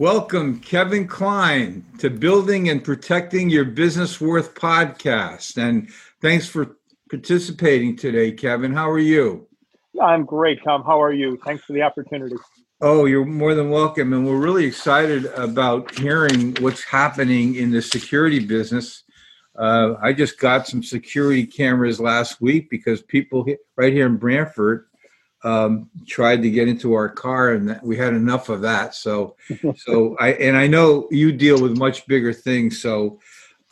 Welcome, Kevin Klein, to Building and Protecting Your Business Worth podcast. And thanks for participating today, Kevin. How are you? I'm great, Tom. How are you? Thanks for the opportunity. Oh, you're more than welcome. And we're really excited about hearing what's happening in the security business. Uh, I just got some security cameras last week because people right here in Branford um, tried to get into our car, and we had enough of that. So, so I and I know you deal with much bigger things. So,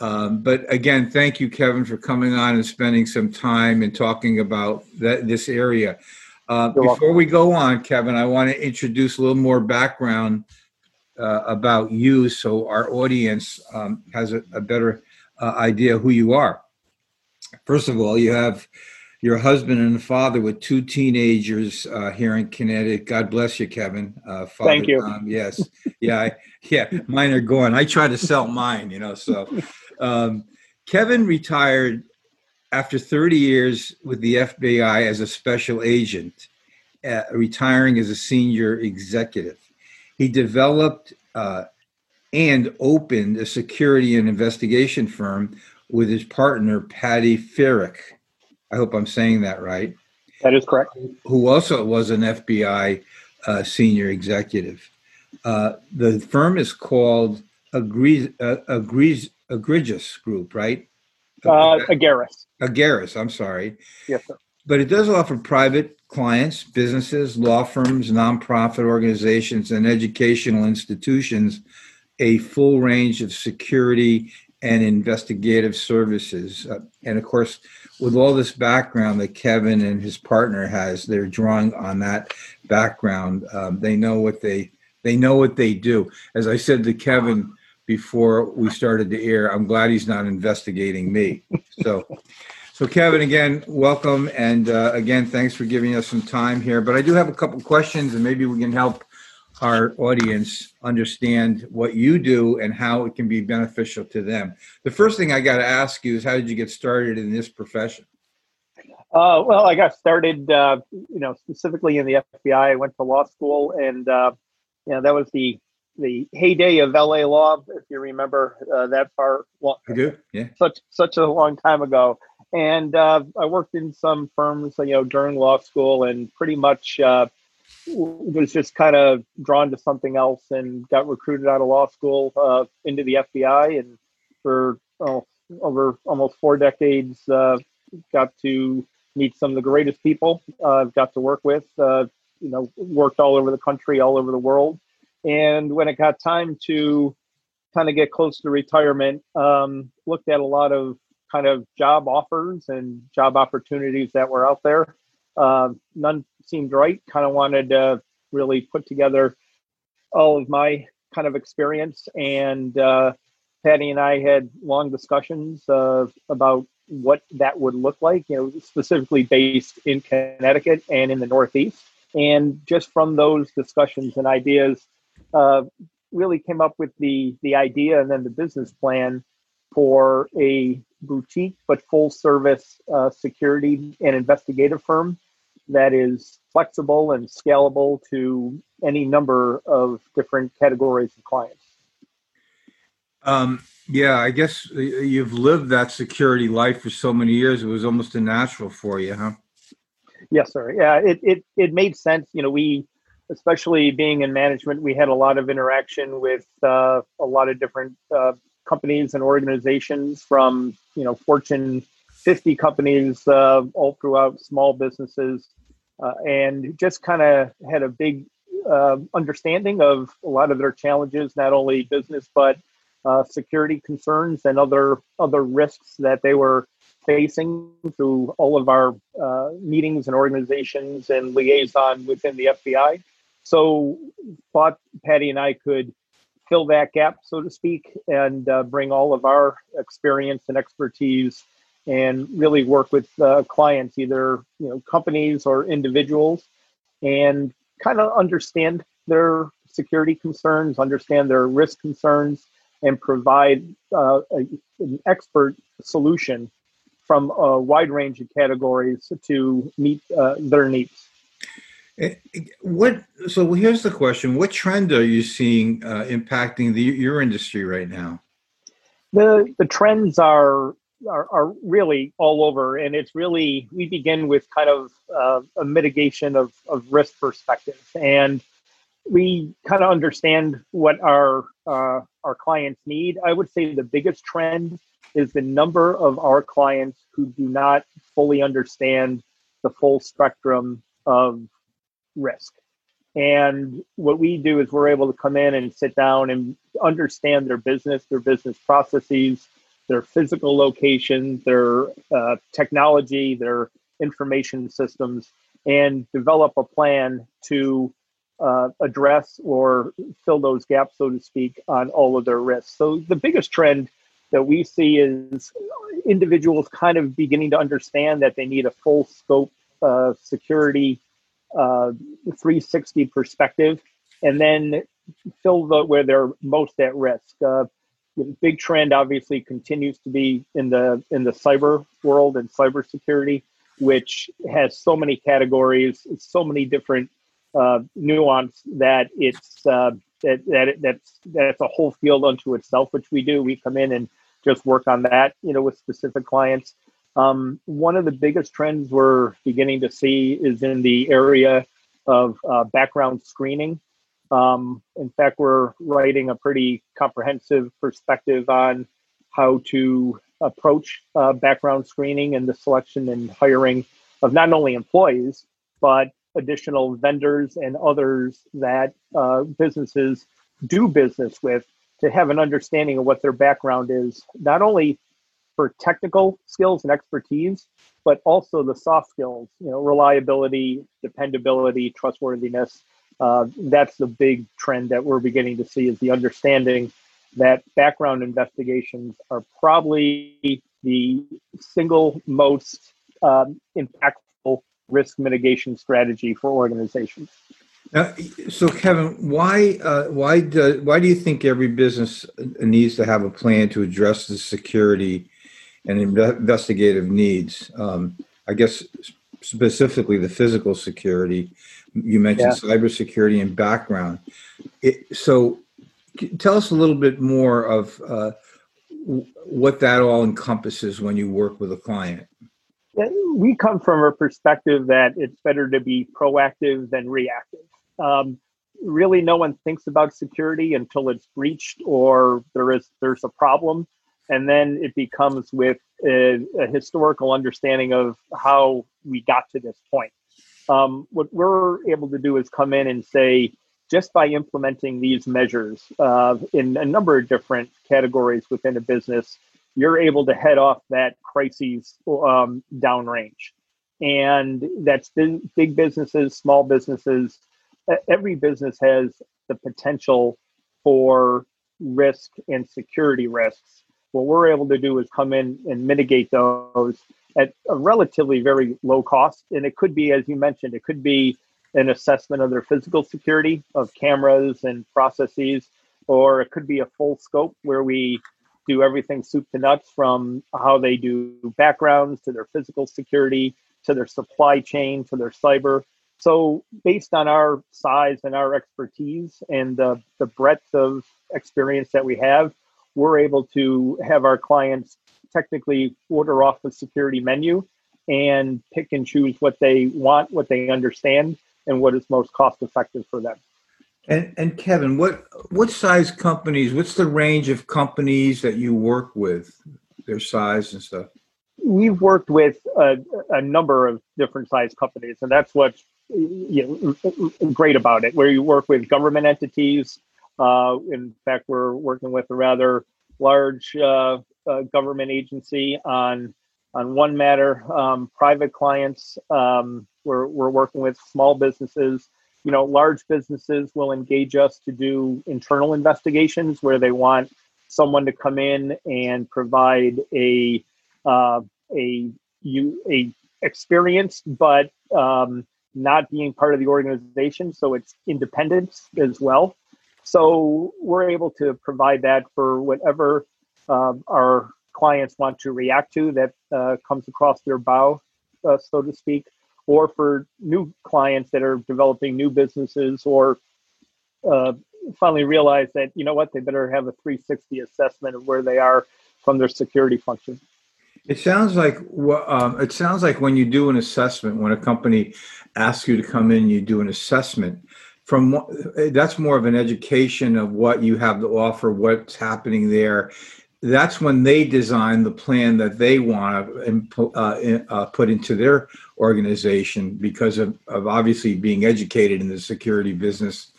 um, but again, thank you, Kevin, for coming on and spending some time and talking about that this area. Uh, before welcome. we go on, Kevin, I want to introduce a little more background uh, about you so our audience um, has a, a better uh, idea who you are. First of all, you have your husband and father with two teenagers uh, here in Connecticut. God bless you, Kevin. Uh, father, Thank you. Um, yes, yeah, I, yeah. Mine are going. I try to sell mine, you know. So, um, Kevin retired after 30 years with the FBI as a special agent, uh, retiring as a senior executive, he developed uh, and opened a security and investigation firm with his partner, Patty Ferrick. I hope I'm saying that right. That is correct. Who also was an FBI uh, senior executive. Uh, the firm is called Agrees, uh, Agrees, Egregious Group, right? Uh, Agaris. Agaris, I'm sorry. Yes, sir. But it does offer private clients, businesses, law firms, nonprofit organizations, and educational institutions a full range of security and investigative services. Uh, and of course, with all this background that Kevin and his partner has, they're drawing on that background. Um, they know what they they know what they do. As I said to Kevin before we started the air. I'm glad he's not investigating me. So, so Kevin, again, welcome, and uh, again, thanks for giving us some time here. But I do have a couple questions, and maybe we can help our audience understand what you do and how it can be beneficial to them. The first thing I got to ask you is, how did you get started in this profession? Uh, well, I got started, uh, you know, specifically in the FBI. I went to law school, and uh, you know that was the the heyday of LA law, if you remember uh, that far. Well, I do. Yeah. Such such a long time ago, and uh, I worked in some firms, you know, during law school, and pretty much uh, was just kind of drawn to something else, and got recruited out of law school uh, into the FBI, and for oh, over almost four decades, uh, got to meet some of the greatest people uh, I've got to work with. you know, worked all over the country, all over the world and when it got time to kind of get close to retirement, um, looked at a lot of kind of job offers and job opportunities that were out there. Uh, none seemed right. Kind of wanted to really put together all of my kind of experience. And uh, Patty and I had long discussions uh, about what that would look like, you know, specifically based in Connecticut and in the Northeast. And just from those discussions and ideas, uh, really came up with the the idea and then the business plan for a boutique but full service uh, security and investigative firm that is flexible and scalable to any number of different categories of clients. Um, yeah, I guess you've lived that security life for so many years. It was almost a natural for you, huh? Yes, sir. Yeah, it it it made sense. You know, we especially being in management, we had a lot of interaction with uh, a lot of different uh, companies and organizations from, you know, Fortune 50 companies uh, all throughout small businesses uh, and just kind of had a big uh, understanding of a lot of their challenges, not only business but uh, security concerns and other other risks that they were facing through all of our uh, meetings and organizations and liaison within the FBI. So, thought Patty and I could fill that gap, so to speak, and uh, bring all of our experience and expertise and really work with uh, clients, either you know companies or individuals, and kind of understand their security concerns, understand their risk concerns, and provide uh, a, an expert solution from a wide range of categories to meet uh, their needs. Eh, what? So here's the question: What trend are you seeing uh, impacting the, your industry right now? The the trends are, are, are really all over, and it's really we begin with kind of uh, a mitigation of of risk perspective, and we kind of understand what our uh, our clients need. I would say the biggest trend is the number of our clients who do not fully understand the full spectrum of risk. And what we do is we're able to come in and sit down and understand their business, their business processes, their physical location, their uh, technology, their information systems, and develop a plan to uh, address or fill those gaps, so to speak, on all of their risks. So the biggest trend that we see is individuals kind of beginning to understand that they need a full scope uh, security uh, 360 perspective and then fill the where they're most at risk. Uh, the big trend obviously continues to be in the in the cyber world and cybersecurity, which has so many categories, so many different uh, nuance that it's uh, that that it, that's that's a whole field unto itself. Which we do. We come in and just work on that, you know, with specific clients. Um, one of the biggest trends we're beginning to see is in the area of uh, background screening. Um, in fact, we're writing a pretty comprehensive perspective on how to approach uh, background screening and the selection and hiring of not only employees, but additional vendors and others that uh, businesses do business with to have an understanding of what their background is, not only for technical skills and expertise, but also the soft skills, you know, reliability, dependability, trustworthiness. Uh, that's the big trend that we're beginning to see is the understanding that background investigations are probably the single most um, impactful risk mitigation strategy for organizations. Uh, so, Kevin, why uh, why do why do you think every business needs to have a plan to address the security and investigative needs? Um, I guess specifically the physical security. You mentioned yeah. cybersecurity and background. It, so, tell us a little bit more of uh, what that all encompasses when you work with a client. We come from a perspective that it's better to be proactive than reactive um, really no one thinks about security until it's breached or there is there's a problem and then it becomes with a, a historical understanding of how we got to this point um, what we're able to do is come in and say just by implementing these measures uh, in a number of different categories within a business you're able to head off that crises um, downrange and that's big, big businesses small businesses every business has the potential for risk and security risks. What we're able to do is come in and mitigate those at a relatively very low cost. And it could be, as you mentioned, it could be an assessment of their physical security of cameras and processes, or it could be a full scope where we do everything soup to nuts from how they do backgrounds to their physical security to their supply chain to their cyber so, based on our size and our expertise and the, the breadth of experience that we have, we're able to have our clients technically order off the security menu and pick and choose what they want, what they understand, and what is most cost effective for them. And, and Kevin, what what size companies? What's the range of companies that you work with? Their size and stuff we've worked with a, a, number of different size companies, and that's what's you know, great about it. Where you work with government entities. Uh, in fact, we're working with a rather large uh, uh, government agency on on one matter. Um, private clients, um, we're we're working with small businesses. You know, large businesses will engage us to do internal investigations where they want someone to come in and provide a uh, a you a experienced but um, not being part of the organization, so it's independent as well. So we're able to provide that for whatever um, our clients want to react to that uh, comes across their bow, uh, so to speak, or for new clients that are developing new businesses or uh, finally realize that you know what they better have a 360 assessment of where they are from their security function. It sounds like um, it sounds like when you do an assessment, when a company asks you to come in, you do an assessment. From that's more of an education of what you have to offer, what's happening there. That's when they design the plan that they want to uh, uh, put into their organization because of, of obviously being educated in the security business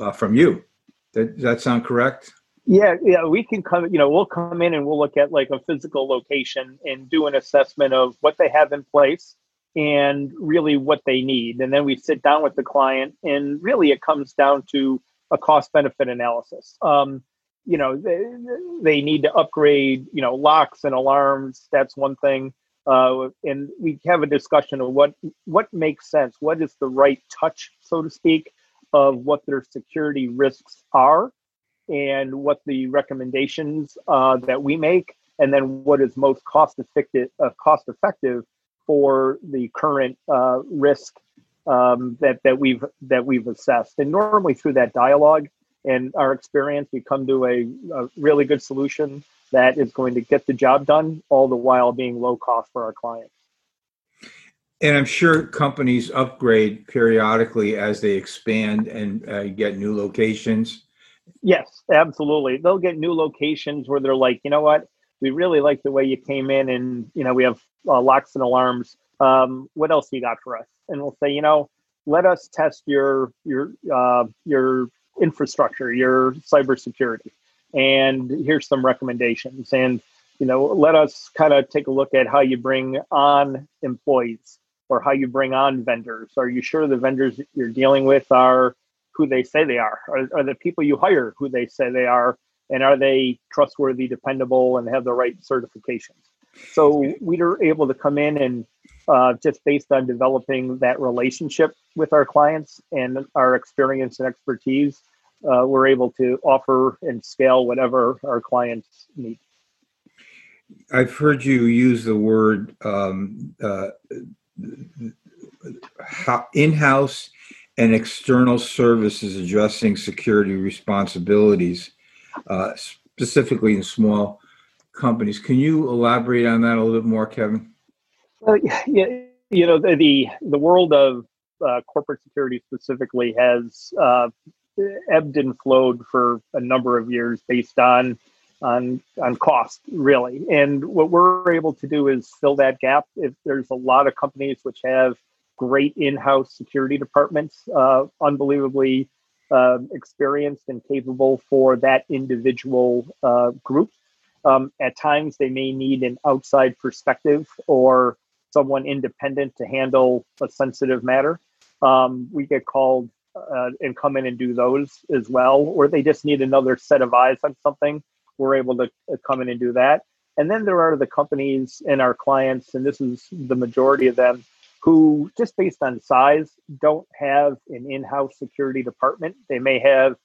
uh, from you. That, does that sound correct? Yeah, yeah, we can come, you know, we'll come in and we'll look at like a physical location and do an assessment of what they have in place and really what they need. And then we sit down with the client and really it comes down to a cost benefit analysis. Um, you know, they, they need to upgrade, you know, locks and alarms. That's one thing. Uh, and we have a discussion of what what makes sense. What is the right touch, so to speak, of what their security risks are and what the recommendations uh, that we make, and then what is most cost effective, uh, cost effective for the current uh, risk um, that that we've that we've assessed. And normally through that dialogue and our experience, we come to a, a really good solution that is going to get the job done, all the while being low cost for our clients. And I'm sure companies upgrade periodically as they expand and uh, get new locations. Yes, absolutely. They'll get new locations where they're like, you know what, we really like the way you came in, and you know we have uh, locks and alarms. Um, what else you got for us? And we'll say, you know, let us test your your uh, your infrastructure, your cybersecurity, and here's some recommendations. And you know, let us kind of take a look at how you bring on employees or how you bring on vendors. Are you sure the vendors you're dealing with are who they say they are? Are, are the people you hire who they say they are? And are they trustworthy, dependable, and have the right certifications? So we are able to come in and uh, just based on developing that relationship with our clients and our experience and expertise, uh, we're able to offer and scale whatever our clients need. I've heard you use the word um, uh, in-house and external services addressing security responsibilities, uh, specifically in small companies. Can you elaborate on that a little bit more, Kevin? Well, yeah, you know the the, the world of uh, corporate security specifically has uh, ebbed and flowed for a number of years based on on on cost really and what we're able to do is fill that gap if there's a lot of companies which have great in-house security departments uh, unbelievably uh, experienced and capable for that individual uh, group um, at times they may need an outside perspective or someone independent to handle a sensitive matter um, we get called uh, and come in and do those as well or they just need another set of eyes on something we're able to uh, come in and do that. And then there are the companies and our clients, and this is the majority of them, who just based on size don't have an in-house security department. They may have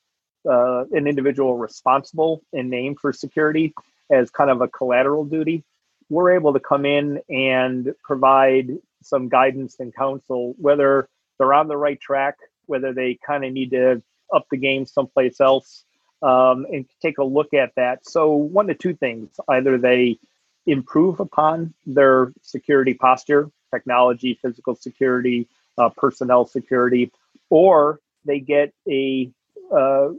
uh, an individual responsible and named for security as kind of a collateral duty. We're able to come in and provide some guidance and counsel, whether they're on the right track, whether they kind of need to up the game someplace else, um, and take a look at that. So, one of two things either they improve upon their security posture, technology, physical security, uh, personnel security, or they get a uh,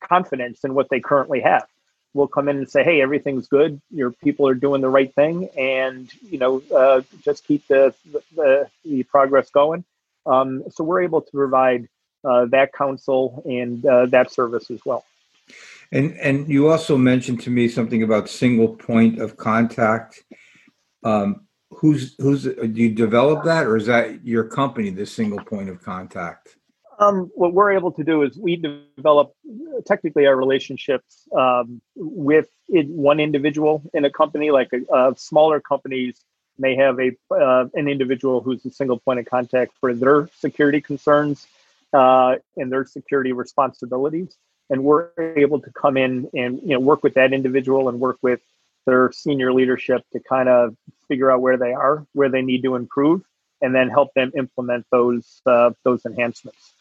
confidence in what they currently have. We'll come in and say, "Hey, everything's good. Your people are doing the right thing, and you know, uh, just keep the, the the progress going." Um, so we're able to provide uh, that counsel and uh, that service as well. And and you also mentioned to me something about single point of contact. Um, who's who's do you develop that, or is that your company, the single point of contact? Um, what we're able to do is we develop technically our relationships um, with one individual in a company. Like a, uh, smaller companies may have a uh, an individual who's a single point of contact for their security concerns uh, and their security responsibilities, and we're able to come in and you know work with that individual and work with their senior leadership to kind of figure out where they are, where they need to improve, and then help them implement those uh, those enhancements.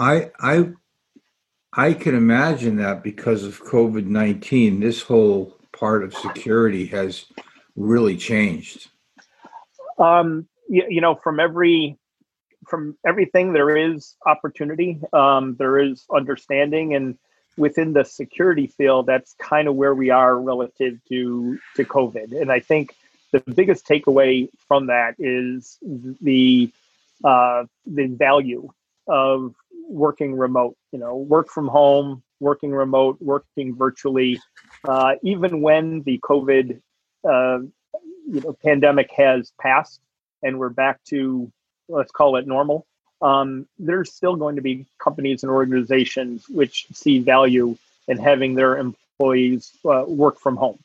I I I can imagine that because of COVID nineteen, this whole part of security has really changed. Um, you, you know, from every from everything there is opportunity, um, there is understanding, and within the security field, that's kind of where we are relative to to COVID. And I think the biggest takeaway from that is the uh, the value of working remote, you know, work from home, working remote, working virtually, uh, even when the COVID, uh, you know, pandemic has passed and we're back to, let's call it normal. Um, there's still going to be companies and organizations which see value in having their employees uh, work from home.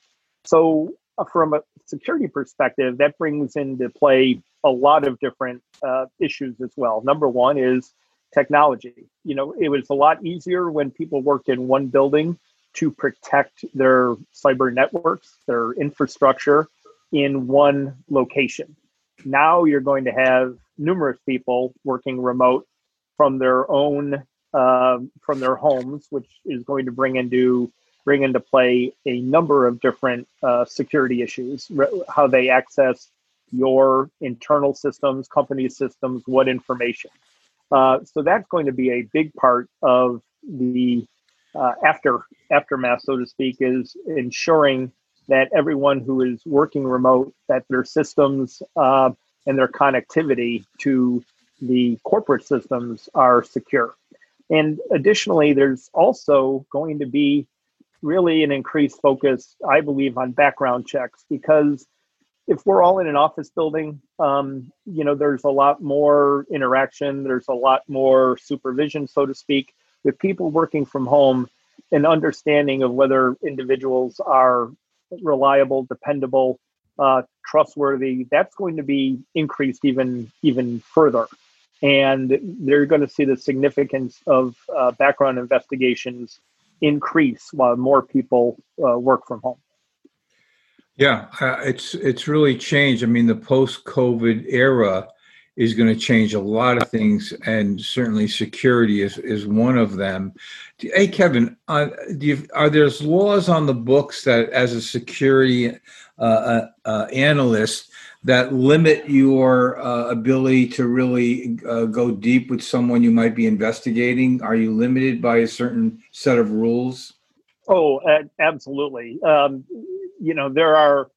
So, uh, from a security perspective, that brings into play a lot of different uh, issues as well. Number one is technology. You know, it was a lot easier when people worked in one building to protect their cyber networks, their infrastructure in one location. Now you're going to have numerous people working remote from their own uh, from their homes, which is going to bring into bring into play a number of different uh, security issues, how they access your internal systems, company systems, what information. Uh, so that's going to be a big part of the uh, after aftermath, so to speak, is ensuring that everyone who is working remote, that their systems uh, and their connectivity to the corporate systems are secure. And additionally, there's also going to be really an increased focus, I believe, on background checks because if we're all in an office building, um, you know, there's a lot more interaction, there's a lot more supervision, so to speak, with people working from home, and understanding of whether individuals are reliable, dependable, uh, trustworthy. That's going to be increased even even further, and they're going to see the significance of uh, background investigations increase while more people uh, work from home. Yeah, uh, it's it's really changed. I mean, the post-COVID era is going to change a lot of things, and certainly security is is one of them. Hey, Kevin, uh, you, are there laws on the books that, as a security uh, uh, uh analyst, that limit your uh, ability to really go deep with someone you might be investigating? Are you limited by a certain set of rules? Oh, absolutely. Um, you know there are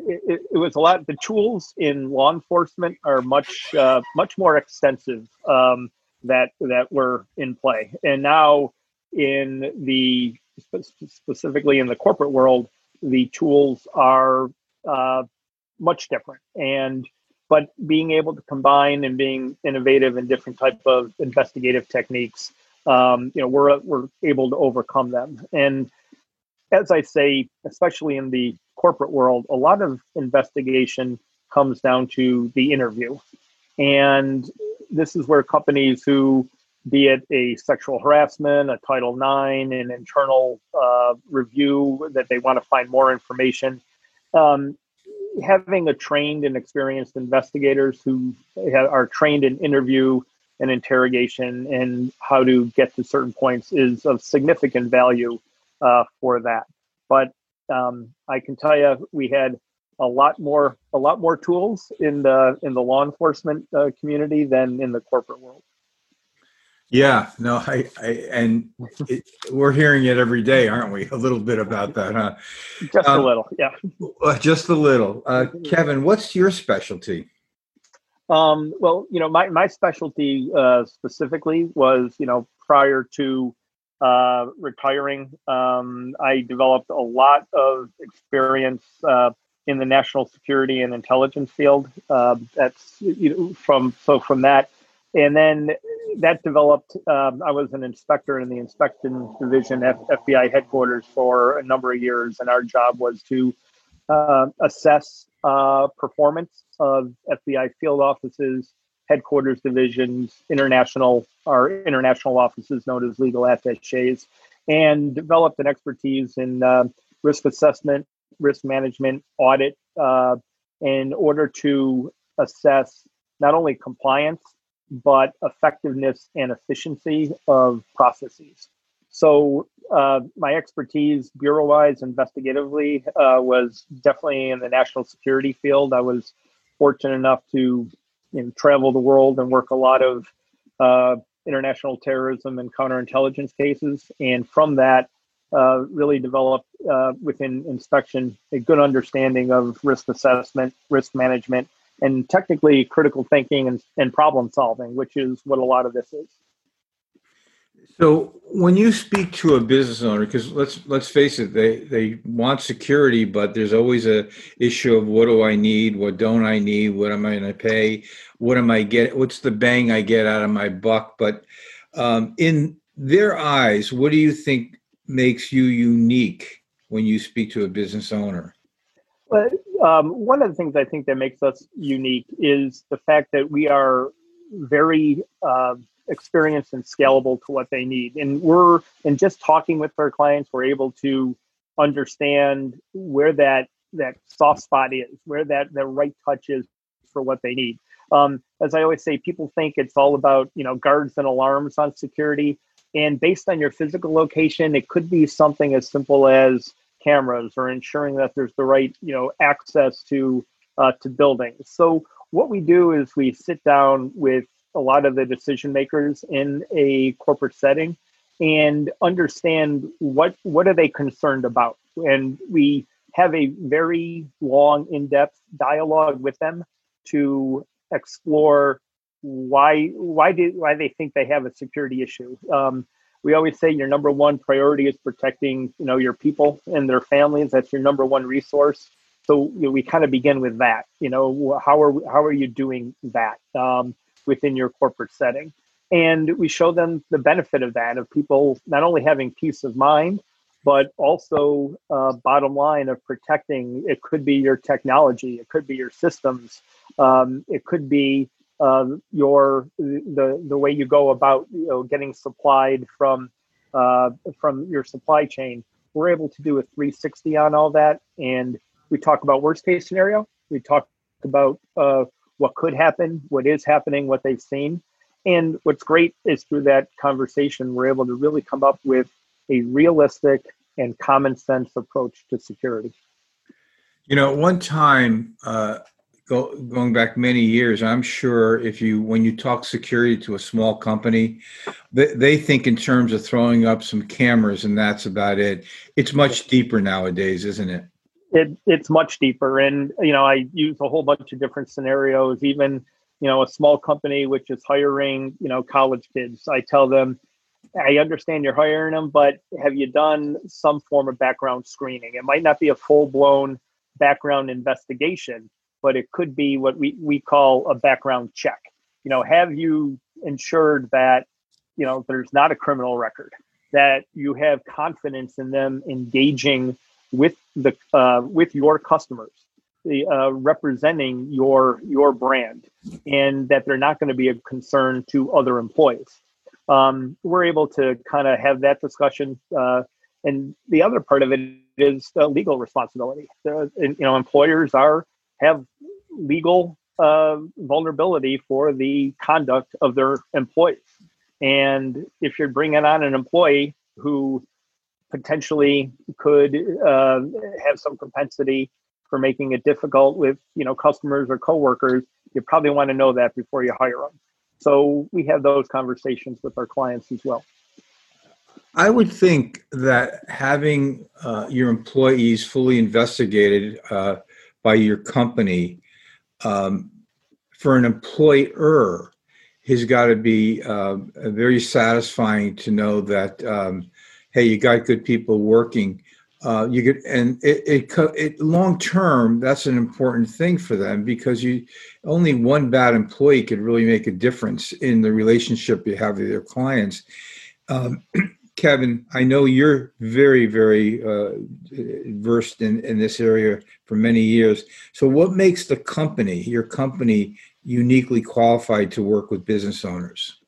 it, it, was a lot the tools in law enforcement are much uh, much more extensive um, that that were in play. And now in the specifically in the corporate world the tools are uh, much different. And but being able to combine and being innovative in different type of investigative techniques um, you know we're we're able to overcome them. And as I say, especially in the corporate world, a lot of investigation comes down to the interview. And this is where companies who, be it a sexual harassment, a Title IX, an internal uh, review that they want to find more information, um, having a trained and experienced investigators who are trained in interview and interrogation and how to get to certain points is of significant value uh, for that. But um, I can tell you, we had a lot more a lot more tools in the in the law enforcement uh, community than in the corporate world. Yeah, no, I, I and it, we're hearing it every day, aren't we? A little bit about that, huh? Just um, a little, yeah. Uh, just a little. Uh, Kevin, what's your specialty? Um, well, you know, my my specialty uh, specifically was, you know, prior to uh, retiring, um, I developed a lot of experience uh, in the national security and intelligence field. Uh, that's you know, from so from that, and then that developed. Um, I was an inspector in the inspection division at FBI headquarters for a number of years, and our job was to uh, assess uh, performance of FBI field offices, headquarters divisions, international our international offices known as legal attaches, and developed an expertise in uh, risk assessment, risk management, audit, uh, in order to assess not only compliance but effectiveness and efficiency of processes. So uh, my expertise, bureau-wise, investigatively, uh, was definitely in the national security field. I was fortunate enough to know, travel the world and work a lot of uh, international terrorism and counterintelligence cases, and from that, uh, really developed uh, within inspection a good understanding of risk assessment, risk management, and technically critical thinking and, and problem solving, which is what a lot of this is. So when you speak to a business owner, because let's let's face it, they they want security, but there's always a issue of what do I need, what don't I need, what am I going to pay, what am I get, what's the bang I get out of my buck? But um, in their eyes, what do you think makes you unique when you speak to a business owner? Well, um, one of the things I think that makes us unique is the fact that we are very uh, experienced and scalable to what they need. And we're, in just talking with our clients, we're able to understand where that that soft spot is, where that the right touch is for what they need. Um, as I always say, people think it's all about you know guards and alarms on security, and based on your physical location, it could be something as simple as cameras or ensuring that there's the right you know access to uh, to buildings. So what we do is we sit down with a lot of the decision makers in a corporate setting and understand what what are they concerned about. And we have a very long in-depth dialogue with them to explore why why did why they think they have a security issue. Um, we always say your number one priority is protecting you know your people and their families. That's your number one resource. So you know, we kind of begin with that. You know how are how are you doing that? Um, within your corporate setting and we show them the benefit of that of people not only having peace of mind but also uh, bottom line of protecting it could be your technology it could be your systems um, it could be uh, your the the way you go about you know getting supplied from uh, from your supply chain. We're able to do a 360 on all that, and we talk about worst case scenario. We talk about uh, what could happen, what is happening, what they've seen, and what's great is through that conversation, we're able to really come up with a realistic and common sense approach to security. You know, one time uh, go, going back many years, I'm sure if you when you talk security to a small company, they, they think in terms of throwing up some cameras and that's about it. It's much deeper nowadays, isn't it? It it's much deeper, and you know I use a whole bunch of different scenarios. Even you know a small company which is hiring you know college kids, I tell them. I understand you're hiring them, but have you done some form of background screening? It might not be a full blown background investigation, but it could be what we, we call a background check. You know, have you ensured that, you know, there's not a criminal record, that you have confidence in them engaging with the uh, with your customers, the, uh, representing your your brand, and that they're not going to be a concern to other employees. Um, we're able to kind of have that discussion. Uh, and the other part of it is the legal responsibility. The, you know, employers are have legal uh, vulnerability for the conduct of their employees. And if you're bringing on an employee who potentially could uh, have some propensity for making it difficult with you know customers or coworkers, you probably want to know that before you hire them. So we have those conversations with our clients as well. I would think that having uh, your employees fully investigated uh, by your company um, for an employer has got to be uh, very satisfying to know that um, hey, you got good people working. Uh, you get and it, it, it long term that's an important thing for them because you only one bad employee could really make a difference in the relationship you have with your clients. Um, Kevin, I know you're very, very uh, versed in, in this area for many years. So, what makes the company, your company, uniquely qualified to work with business owners?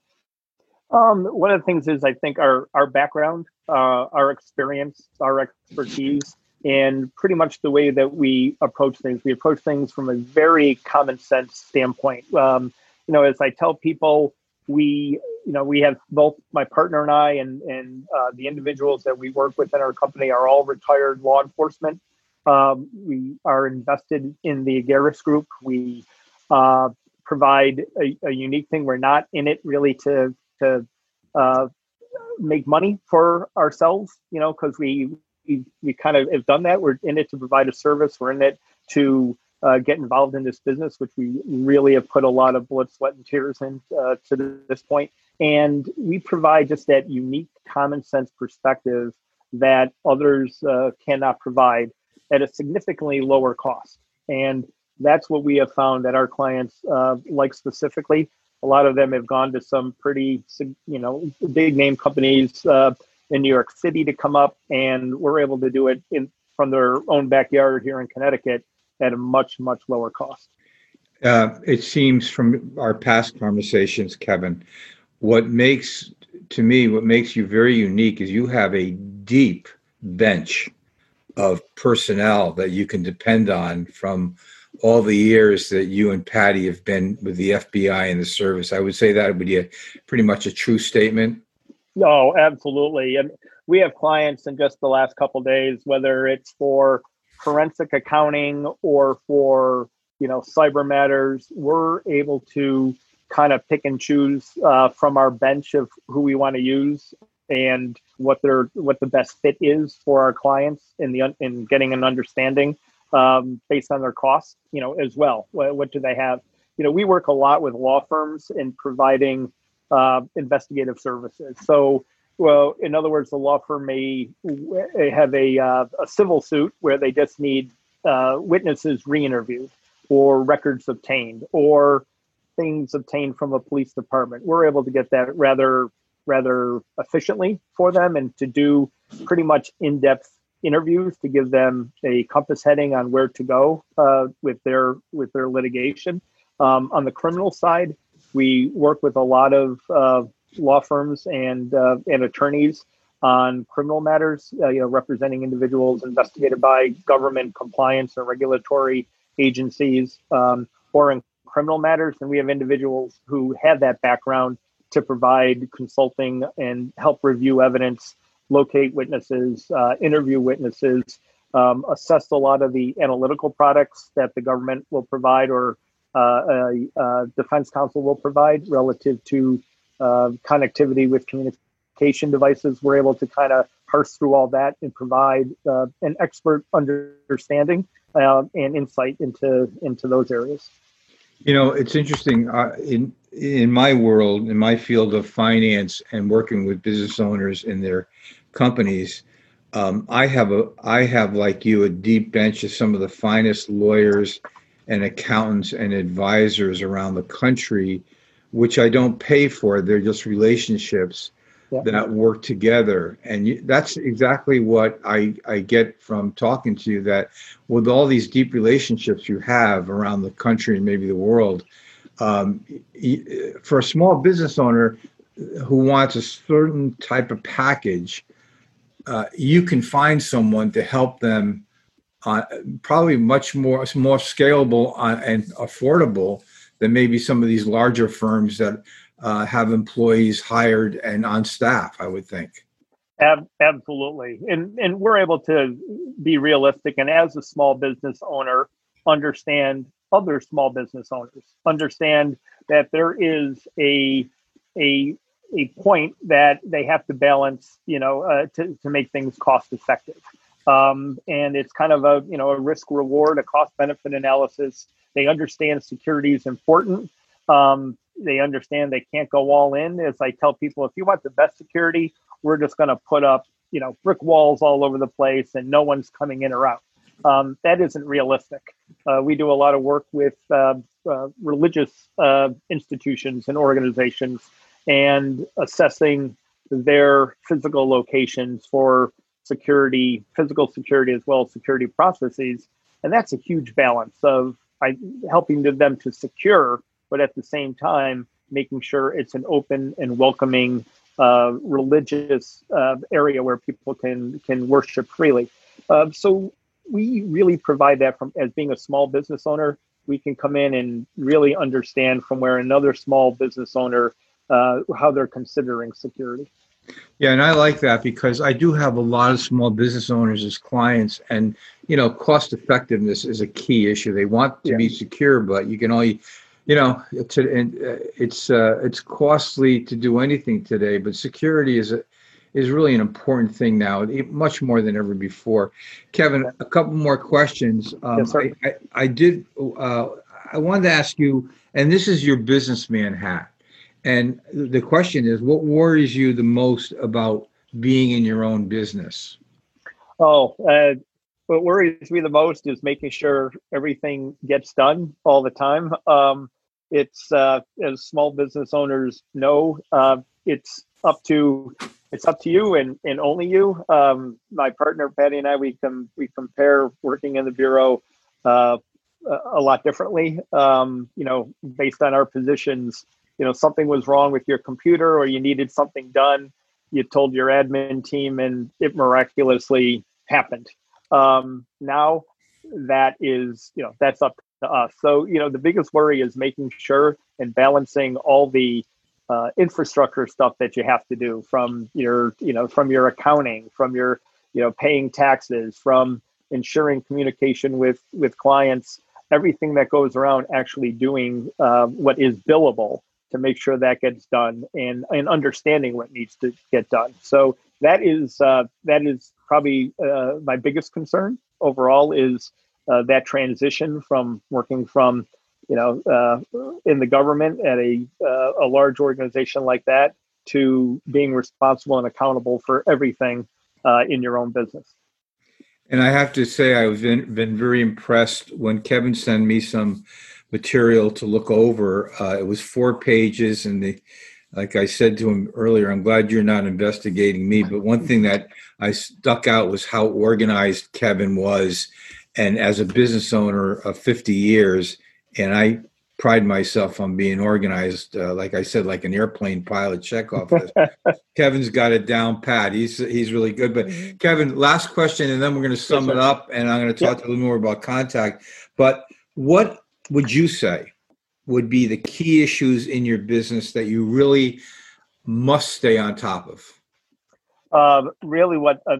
Um, one of the things is I think our our background, uh, our experience, our expertise, and pretty much the way that we approach things. We approach things from a very common sense standpoint. Um, you know, as I tell people, we you know we have both my partner and I and and uh, the individuals that we work with in our company are all retired law enforcement. Um, we are invested in the Agaris Group. We uh, provide a, a, unique thing. We're not in it really to to uh, make money for ourselves, you know, because we, we we kind of have done that. We're in it to provide a service. We're in it to uh, get involved in this business, which we really have put a lot of blood, sweat, and tears in uh, to this point. And we provide just that unique common sense perspective that others uh, cannot provide at a significantly lower cost. And that's what we have found that our clients uh, like specifically. A lot of them have gone to some pretty, you know, big name companies uh, in New York City to come up, and we're able to do it in from their own backyard here in Connecticut at a much, much lower cost. Uh, it seems from our past conversations, Kevin, what makes to me what makes you very unique is you have a deep bench of personnel that you can depend on from all the years that you and Patty have been with the FBI and the service. I would say that would be a pretty much a true statement. No, absolutely. And we have clients in just the last couple days, whether it's for forensic accounting or for you know cyber matters we're able to kind of pick and choose uh, from our bench of who we want to use and what their what the best fit is for our clients in the in getting an understanding um, based on their costs you know as well. What, what, do they have? You know we work a lot with law firms in providing uh, investigative services. So well, in other words, the law firm may have a, uh, a civil suit where they just need uh, witnesses re-interviewed or records obtained or things obtained from a police department. We're able to get that rather rather efficiently for them and to do pretty much in-depth interviews to give them a compass heading on where to go uh, with their with their litigation. Um, on the criminal side, we work with a lot of uh, law firms and uh, and attorneys on criminal matters, uh, you know, representing individuals investigated by government compliance or regulatory agencies, um, or in criminal matters. And we have individuals who have that background to provide consulting and help review evidence, locate witnesses, uh, interview witnesses, um, assess a lot of the analytical products that the government will provide or uh, defense counsel will provide relative to uh, connectivity with communication devices. We're able to kind of parse through all that and provide uh, an expert understanding uh, and insight into into those areas. You know, it's interesting. Uh, in in my world, in my field of finance and working with business owners in their companies, um, I have a I have like you a deep bench of some of the finest lawyers and accountants and advisors around the country which I don't pay for. They're just relationships yeah. that work together. And you, that's exactly what I, I get from talking to you that with all these deep relationships you have around the country and maybe the world, um, for a small business owner who wants a certain type of package, uh, you can find someone to help them uh, probably much more more scalable uh, and affordable than maybe some of these larger firms that uh, have employees hired and on staff. I would think. Ab- absolutely, and and we're able to be realistic, and as a small business owner, understand other small business owners, understand that there is a a a point that they have to balance, you know, uh, to to make things cost effective. Um, and it's kind of a you know a risk reward, a cost benefit analysis. They understand security is important. Um, they understand they can't go all in. As I tell people, if you want the best security, we're just going to put up you know brick walls all over the place and no one's coming in or out. Um, that isn't realistic. Uh, we do a lot of work with uh, uh, religious uh, institutions and organizations and assessing their physical locations for security, physical security, as well as security processes. And that's a huge balance of I, helping them to secure, but at the same time, making sure it's an open and welcoming uh, religious uh, area where people can can worship freely. Uh, so we really provide that from as being a small business owner. We can come in and really understand from where another small business owner uh, how they're considering security. Yeah, and I like that because I do have a lot of small business owners as clients, and you know, cost effectiveness is a key issue. They want to yeah. be secure, but you can only, you know, it's and uh, it's uh, it's costly to do anything today. But security is a is really an important thing now, much more than ever before. Kevin, a couple more questions. Um, yes, sir. I, I, I did. Uh, I wanted to ask you, and this is your businessman hat. And the question is, what worries you the most about being in your own business? Oh, uh, what worries me the most is making sure everything gets done all the time. Um, it's uh, as small business owners know, uh, it's up to it's up to you and, and only you. Um, my partner Patty and I we can we compare working in the bureau uh, a lot differently. Um, you know, based on our positions you know something was wrong with your computer or you needed something done you told your admin team and it miraculously happened. Um, now that is you know that's up to us. So you know the biggest worry is making sure and balancing all the uh, infrastructure stuff that you have to do from your you know from your accounting from your you know paying taxes from ensuring communication with with clients everything that goes around actually doing uh, what is billable to make sure that gets done and, and understanding what needs to get done. So that is uh, that is probably uh, my biggest concern overall is uh, that transition from working from you know uh, in the government at a uh, a large organization like that to being responsible and accountable for everything uh, in your own business. And I have to say, I've been, been very impressed when Kevin sent me some material to look over. Uh, it was four pages, and the, like I said to him earlier, I'm glad you're not investigating me. But one thing that I stuck out was how organized Kevin was, and as a business owner of 50 years, and I pride myself on being organized. Uh, like I said, like an airplane pilot checkoff list. Kevin's got it down pat. He's he's really good. But mm-hmm. Kevin, last question, and then we're going to sum yes, it up, and I'm going to talk yep. a little more about contact. But what would you say would be the key issues in your business that you really must stay on top of? Uh, really, what uh,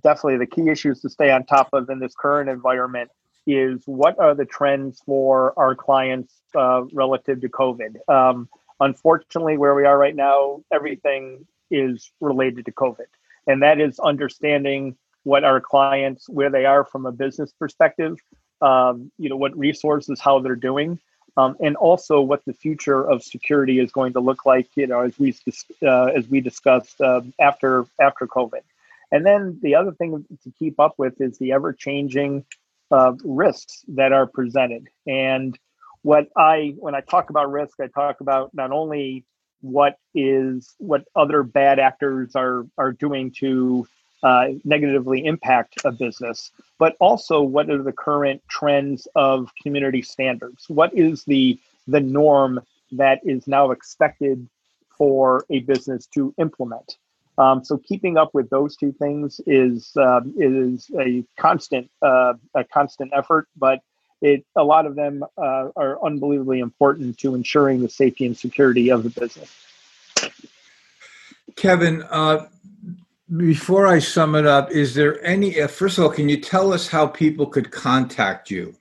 definitely the key issues to stay on top of in this current environment is what are the trends for our clients uh, relative to COVID. Um, unfortunately, where we are right now, everything is related to COVID, and that is understanding what our clients where they are from a business perspective um, you know what resources how they're doing um, and also what the future of security is going to look like you know as we uh, as we discussed uh, after after covid. And then the other thing to keep up with is the ever changing uh, risks that are presented. And what i when i talk about risk i talk about not only what is what other bad actors are are doing to uh, negatively impact a business, but also what are the current trends of community standards? What is the the norm that is now expected for a business to implement? Um, so keeping up with those two things is uh, is a constant uh, a constant effort, but it a lot of them uh, are unbelievably important to ensuring the safety and security of the business. Kevin, uh, before I sum it up, is there any, uh, first of all, can you tell us how people could contact you?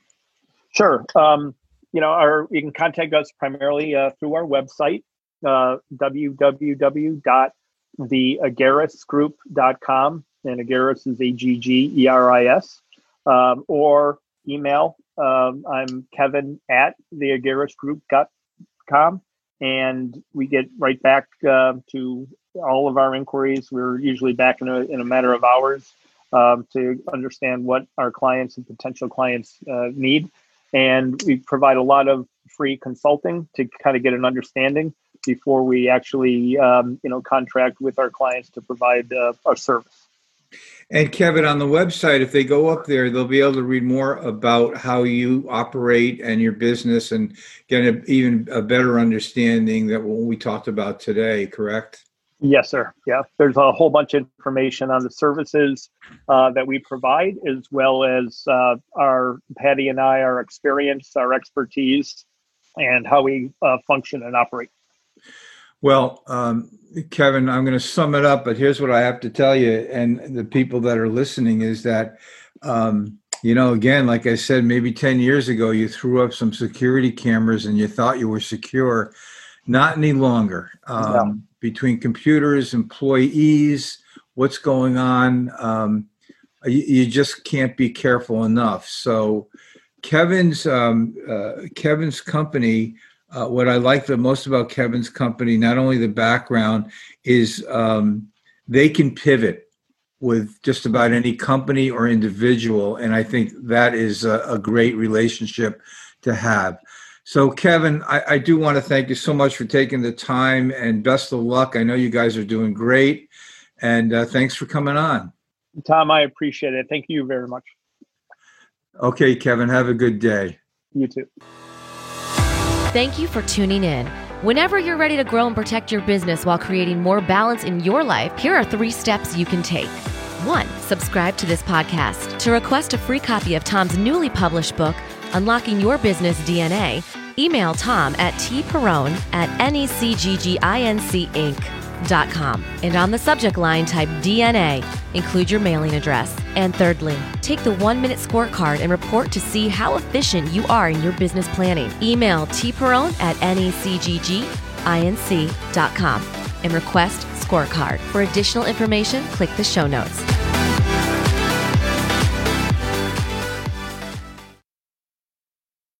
Sure. Um, you know, our you can contact us primarily uh, through our website, uh, www.theaggerisgroup.com, and Aggeris is A G G E R I S, um, or email. Um, I'm Kevin at theaggerisgroup.com, and we get right back uh, to all of our inquiries. We're usually back in a, in a matter of hours um, to understand what our clients and potential clients uh, need. And we provide a lot of free consulting to kind of get an understanding before we actually, um, you know, contract with our clients to provide uh, our service. And Kevin, on the website, if they go up there, they'll be able to read more about how you operate and your business and get a, even a better understanding that what we talked about today, correct? Yes, sir. Yeah, there's a whole bunch of information on the services uh, that we provide, as well as uh, our Patty and I, our experience, our expertise, and how we uh, function and operate. Well, um, Kevin, I'm going to sum it up, but here's what I have to tell you, and the people that are listening is that, um, you know, again, like I said, maybe 10 years ago, you threw up some security cameras and you thought you were secure. Not any longer. Um, between computers, employees, what's going on. Um, you, you, just can't be careful enough. So, Kevin's um, uh, Kevin's company. Uh, what I like the most about Kevin's company, not only the background, is um, they can pivot with just about any company or individual, and I think that is a, a great relationship to have. So, Kevin, I, I, do want to thank you so much for taking the time and best of luck. I know you guys are doing great. And uh, thanks for coming on. Tom, I appreciate it. Thank you very much. Okay, Kevin, have a good day. You too. Thank you for tuning in. Whenever you're ready to grow and protect your business while creating more balance in your life, here are three steps you can take. One, subscribe to this podcast. To request a free copy of Tom's newly published book, Unlocking Your Business DNA, email Tom at tperrone at necgginc.com. And on the subject line, type DNA. Include your mailing address. And thirdly, take the one minute scorecard and report to see how efficient you are in your business planning. Email tperrone at necgginc.com and request scorecard. For additional information, click the show notes.